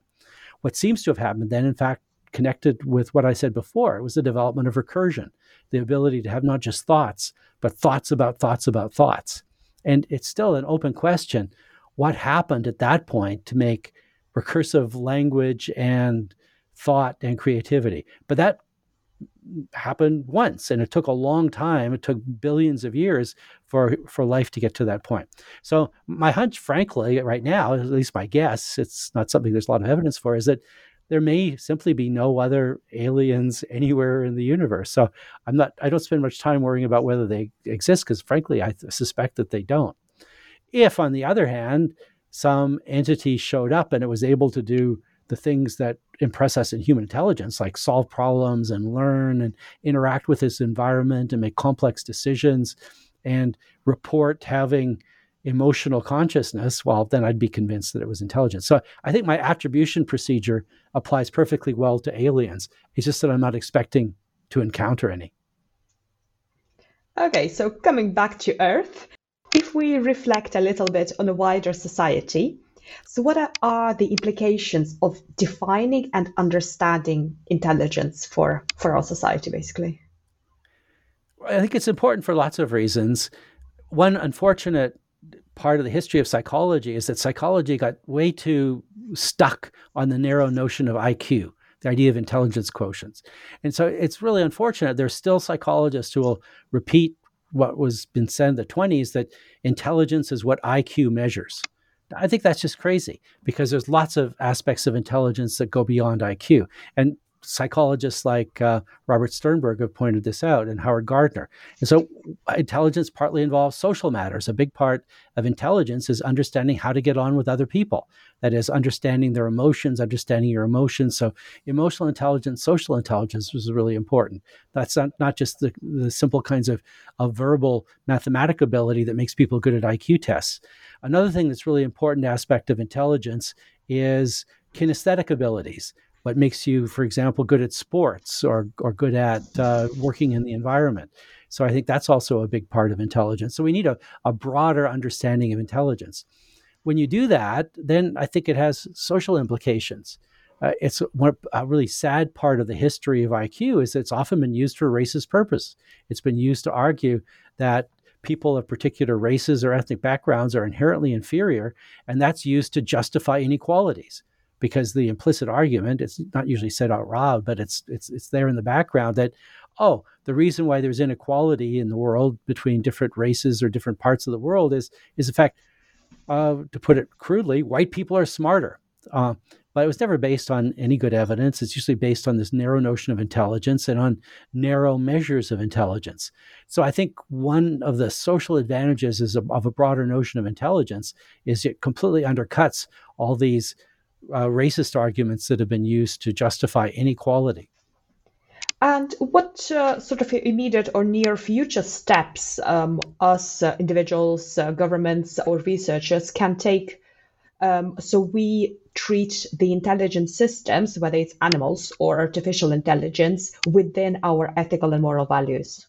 What seems to have happened then, in fact, connected with what I said before, was the development of recursion, the ability to have not just thoughts, but thoughts about thoughts about thoughts. And it's still an open question what happened at that point to make recursive language and thought and creativity. But that happened once and it took a long time. It took billions of years for for life to get to that point. So my hunch frankly right now at least my guess it's not something there's a lot of evidence for is that there may simply be no other aliens anywhere in the universe. So i'm not i don't spend much time worrying about whether they exist because frankly i suspect that they don't. If on the other hand some entity showed up and it was able to do the things that impress us in human intelligence, like solve problems and learn and interact with this environment and make complex decisions and report having emotional consciousness, well, then I'd be convinced that it was intelligence. So I think my attribution procedure applies perfectly well to aliens. It's just that I'm not expecting to encounter any. Okay, so coming back to Earth, if we reflect a little bit on a wider society, so, what are the implications of defining and understanding intelligence for, for our society, basically? I think it's important for lots of reasons. One unfortunate part of the history of psychology is that psychology got way too stuck on the narrow notion of IQ, the idea of intelligence quotients. And so it's really unfortunate. There's still psychologists who will repeat what was been said in the 20s that intelligence is what IQ measures. I think that's just crazy because there's lots of aspects of intelligence that go beyond IQ. And psychologists like uh, Robert Sternberg have pointed this out and Howard Gardner. And so intelligence partly involves social matters. A big part of intelligence is understanding how to get on with other people. That is understanding their emotions, understanding your emotions. So emotional intelligence, social intelligence is really important. That's not, not just the, the simple kinds of, of verbal mathematic ability that makes people good at IQ tests. Another thing that's really important aspect of intelligence is kinesthetic abilities what makes you, for example, good at sports or, or good at uh, working in the environment. So I think that's also a big part of intelligence. So we need a, a broader understanding of intelligence. When you do that, then I think it has social implications. Uh, it's one, a really sad part of the history of IQ is it's often been used for racist purpose. It's been used to argue that people of particular races or ethnic backgrounds are inherently inferior, and that's used to justify inequalities because the implicit argument it's not usually said out loud but it's it's it's there in the background that oh the reason why there's inequality in the world between different races or different parts of the world is is the fact uh, to put it crudely white people are smarter uh, but it was never based on any good evidence. It's usually based on this narrow notion of intelligence and on narrow measures of intelligence. So I think one of the social advantages is of, of a broader notion of intelligence is it completely undercuts all these uh, racist arguments that have been used to justify inequality. And what uh, sort of immediate or near future steps um, us uh, individuals, uh, governments, or researchers can take um, so we treat the intelligence systems, whether it's animals or artificial intelligence, within our ethical and moral values?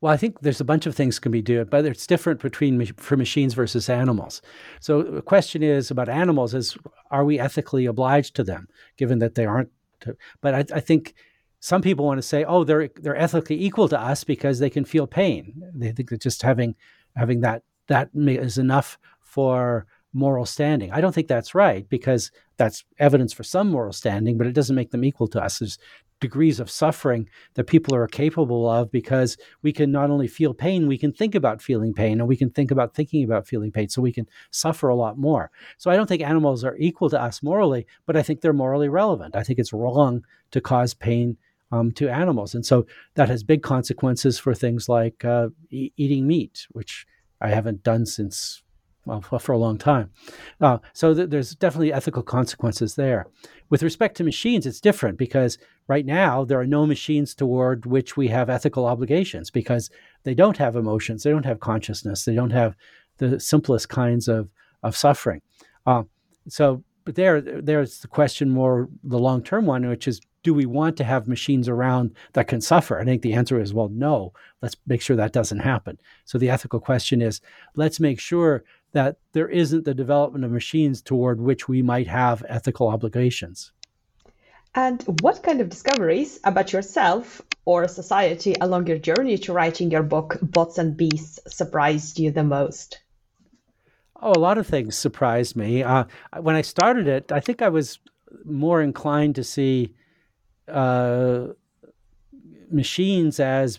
Well, I think there's a bunch of things can be done, but it's different between for machines versus animals. So the question is about animals: is are we ethically obliged to them, given that they aren't? To, but I, I think some people want to say, oh, they're they're ethically equal to us because they can feel pain. They think that just having having that that is enough for moral standing. I don't think that's right because that's evidence for some moral standing, but it doesn't make them equal to us. There's degrees of suffering that people are capable of because we can not only feel pain, we can think about feeling pain and we can think about thinking about feeling pain. So we can suffer a lot more. So I don't think animals are equal to us morally, but I think they're morally relevant. I think it's wrong to cause pain um, to animals. And so that has big consequences for things like uh, e- eating meat, which I haven't done since well, for a long time. Uh, so th- there's definitely ethical consequences there. With respect to machines, it's different because right now there are no machines toward which we have ethical obligations because they don't have emotions, they don't have consciousness, they don't have the simplest kinds of, of suffering. Uh, so, but there, there's the question more the long term one, which is do we want to have machines around that can suffer? I think the answer is well, no. Let's make sure that doesn't happen. So the ethical question is let's make sure that there isn't the development of machines toward which we might have ethical obligations. And what kind of discoveries about yourself or society along your journey to writing your book, Bots and Beasts, surprised you the most? Oh, a lot of things surprised me. Uh, when I started it, I think I was more inclined to see uh, machines as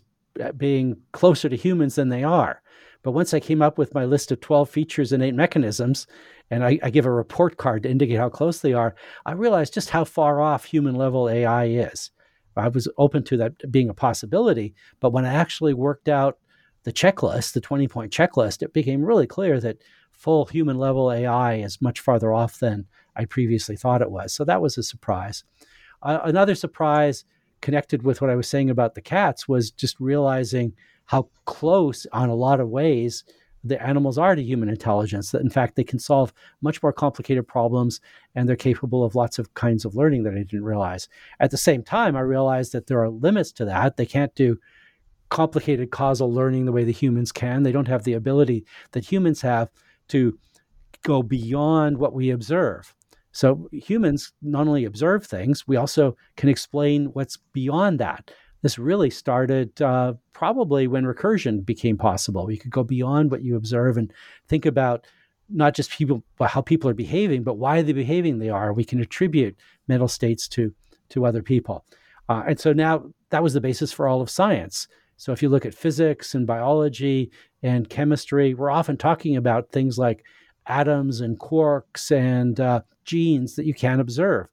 being closer to humans than they are. But once I came up with my list of 12 features and eight mechanisms, and I, I, give a report card to indicate how close they are, I realized just how far off human level AI is. I was open to that being a possibility, but when I actually worked out the checklist, the 20 point checklist, it became really clear that full human level AI is much farther off than I previously thought it was. So that was a surprise. Uh, another surprise connected with what I was saying about the cats was just realizing how close, on a lot of ways, the animals are to human intelligence. That in fact they can solve much more complicated problems and they're capable of lots of kinds of learning that I didn't realize. At the same time, I realized that there are limits to that. They can't do complicated causal learning the way the humans can. They don't have the ability that humans have to go beyond what we observe. So humans not only observe things, we also can explain what's beyond that. This really started uh, probably when recursion became possible. We could go beyond what you observe and think about not just people, how people are behaving, but why they're behaving they are. We can attribute mental states to to other people, uh, and so now that was the basis for all of science. So if you look at physics and biology and chemistry, we're often talking about things like atoms and quarks and uh, genes that you can't observe.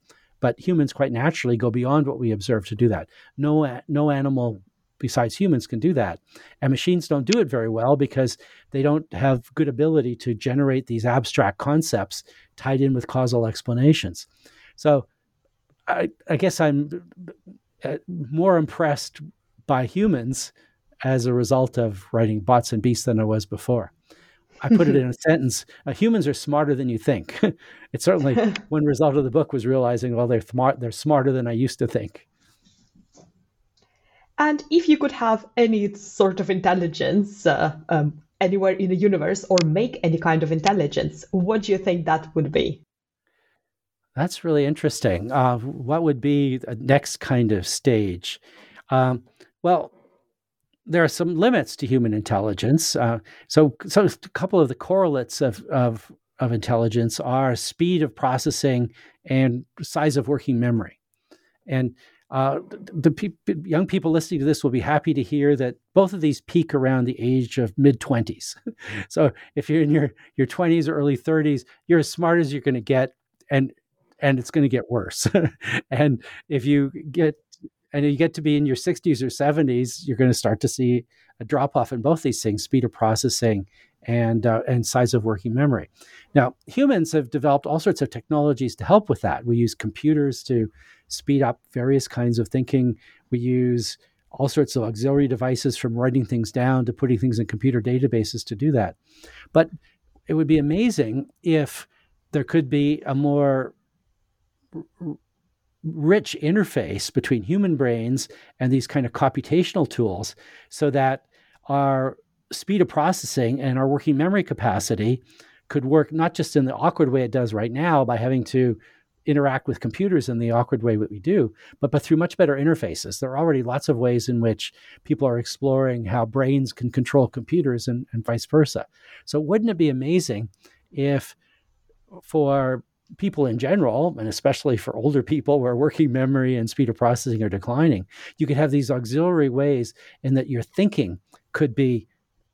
But humans quite naturally go beyond what we observe to do that. No, no animal besides humans can do that. And machines don't do it very well because they don't have good ability to generate these abstract concepts tied in with causal explanations. So I, I guess I'm uh, more impressed by humans as a result of writing Bots and Beasts than I was before. I put it in a sentence. Uh, humans are smarter than you think. it's certainly one result of the book was realizing, well, they're smart. They're smarter than I used to think. And if you could have any sort of intelligence uh, um, anywhere in the universe, or make any kind of intelligence, what do you think that would be? That's really interesting. Uh, what would be the next kind of stage? Um, well, there are some limits to human intelligence. Uh, so, so a couple of the correlates of, of, of intelligence are speed of processing and size of working memory. And uh, the pe- young people listening to this will be happy to hear that both of these peak around the age of mid 20s. so if you're in your, your 20s or early 30s, you're as smart as you're going to get, and and it's going to get worse. and if you get and you get to be in your 60s or 70s, you're going to start to see a drop off in both these things: speed of processing and uh, and size of working memory. Now, humans have developed all sorts of technologies to help with that. We use computers to speed up various kinds of thinking. We use all sorts of auxiliary devices from writing things down to putting things in computer databases to do that. But it would be amazing if there could be a more rich interface between human brains and these kind of computational tools so that our speed of processing and our working memory capacity could work not just in the awkward way it does right now by having to interact with computers in the awkward way that we do, but but through much better interfaces. There are already lots of ways in which people are exploring how brains can control computers and, and vice versa. So wouldn't it be amazing if for people in general, and especially for older people where working memory and speed of processing are declining, you could have these auxiliary ways in that your thinking could be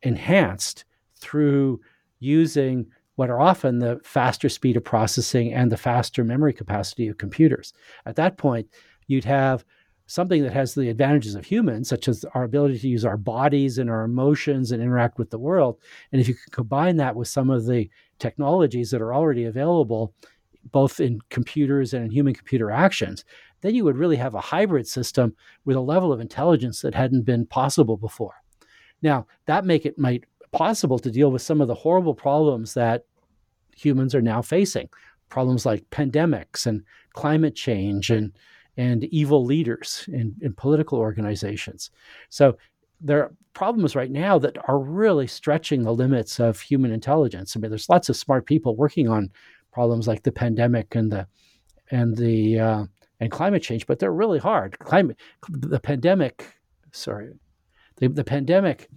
enhanced through using what are often the faster speed of processing and the faster memory capacity of computers. At that point, you'd have something that has the advantages of humans, such as our ability to use our bodies and our emotions and interact with the world. And if you can combine that with some of the technologies that are already available, both in computers and in human computer actions, then you would really have a hybrid system with a level of intelligence that hadn't been possible before. Now, that make it might possible to deal with some of the horrible problems that humans are now facing. Problems like pandemics and climate change and and evil leaders in, in political organizations. So there are problems right now that are really stretching the limits of human intelligence. I mean, there's lots of smart people working on problems like the pandemic and the and the uh, and climate change, but they're really hard. Climate, the pandemic, sorry, the, the pandemic,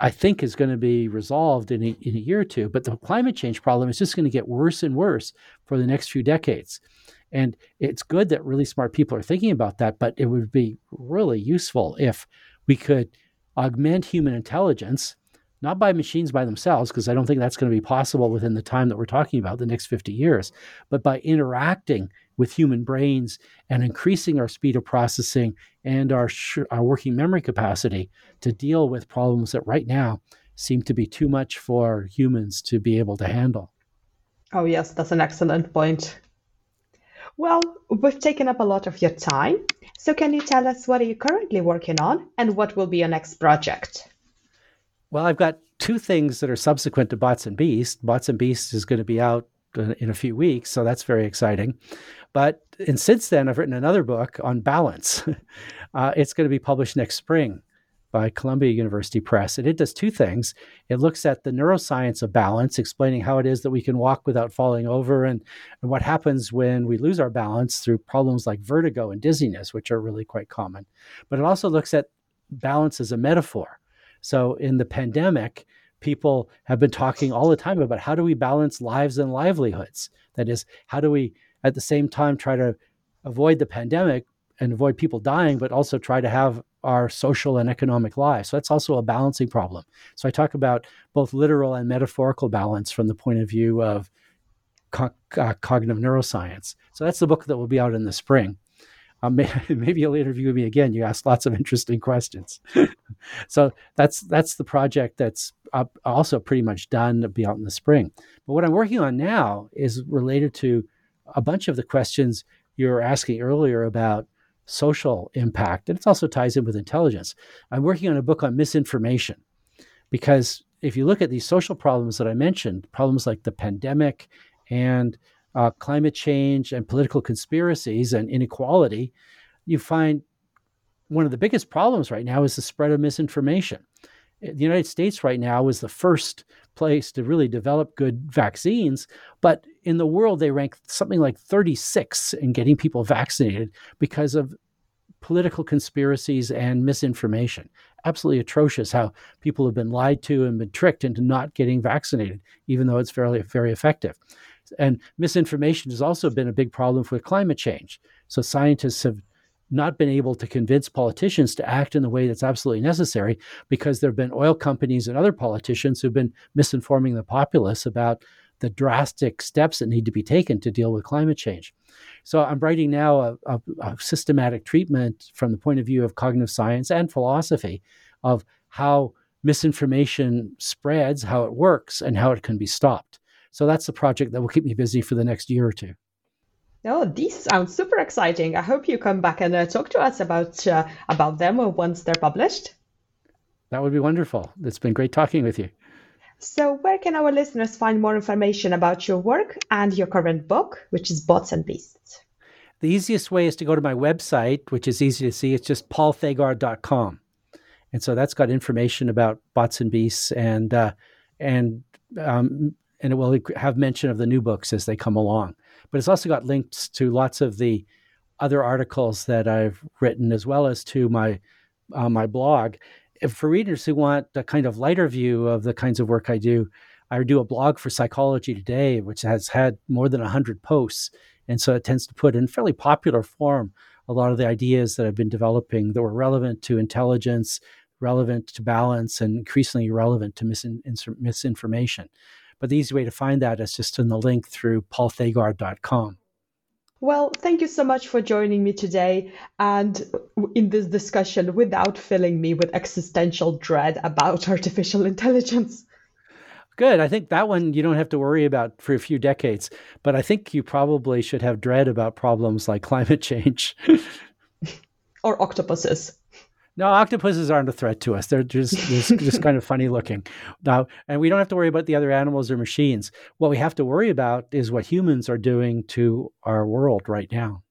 I think is going to be resolved in a, in a year or two. But the climate change problem is just going to get worse and worse for the next few decades. And it's good that really smart people are thinking about that, but it would be really useful if we could augment human intelligence not by machines by themselves, because I don't think that's going to be possible within the time that we're talking about, the next 50 years, but by interacting with human brains and increasing our speed of processing and our, sh- our working memory capacity to deal with problems that right now seem to be too much for humans to be able to handle. Oh, yes, that's an excellent point. Well, we've taken up a lot of your time. So, can you tell us what are you currently working on and what will be your next project? Well, I've got two things that are subsequent to Bots and Beasts. Bots and Beasts is going to be out in a few weeks, so that's very exciting. But and since then, I've written another book on balance. uh, it's going to be published next spring by Columbia University Press, and it does two things. It looks at the neuroscience of balance, explaining how it is that we can walk without falling over, and, and what happens when we lose our balance through problems like vertigo and dizziness, which are really quite common. But it also looks at balance as a metaphor so in the pandemic, people have been talking all the time about how do we balance lives and livelihoods? That is, how do we at the same time try to avoid the pandemic and avoid people dying, but also try to have our social and economic lives. So that's also a balancing problem. So I talk about both literal and metaphorical balance from the point of view of co- uh, cognitive neuroscience. So that's the book that will be out in the spring. Um, maybe you'll interview me again. You ask lots of interesting questions. so that's that's the project that's also pretty much done to be out in the spring. But what I'm working on now is related to a bunch of the questions you were asking earlier about social impact, and it also ties in with intelligence. I'm working on a book on misinformation because if you look at these social problems that I mentioned, problems like the pandemic and uh, climate change and political conspiracies and inequality, you find one of the biggest problems right now is the spread of misinformation. The United States right now is the first place to really develop good vaccines, but in the world they rank something like 36 in getting people vaccinated because of political conspiracies and misinformation. Absolutely atrocious how people have been lied to and been tricked into not getting vaccinated, even though it's fairly very effective. And misinformation has also been a big problem with climate change. So scientists have not been able to convince politicians to act in the way that's absolutely necessary because there have been oil companies and other politicians who've been misinforming the populace about the drastic steps that need to be taken to deal with climate change. So I'm writing now a, a, a systematic treatment from the point of view of cognitive science and philosophy of how misinformation spreads, how it works, and how it can be stopped. So that's the project that will keep me busy for the next year or two. Oh, these sound super exciting. I hope you come back and uh, talk to us about uh, about them once they're published. That would be wonderful. It's been great talking with you. So, where can our listeners find more information about your work and your current book, which is Bots and Beasts? The easiest way is to go to my website, which is easy to see. It's just paulthagard.com. And so that's got information about Bots and Beasts and uh, and um, and it will have mention of the new books as they come along. but it's also got links to lots of the other articles that I've written, as well as to my uh, my blog. If for readers who want a kind of lighter view of the kinds of work I do, I do a blog for Psychology Today, which has had more than 100 posts. And so it tends to put in fairly popular form a lot of the ideas that I've been developing that were relevant to intelligence, relevant to balance, and increasingly relevant to misin- misinformation. But the easy way to find that is just in the link through paulthagard.com. Well, thank you so much for joining me today and in this discussion without filling me with existential dread about artificial intelligence. Good. I think that one you don't have to worry about for a few decades, but I think you probably should have dread about problems like climate change or octopuses. No, octopuses aren't a threat to us. They're just just, just kind of funny looking. Now, and we don't have to worry about the other animals or machines. What we have to worry about is what humans are doing to our world right now.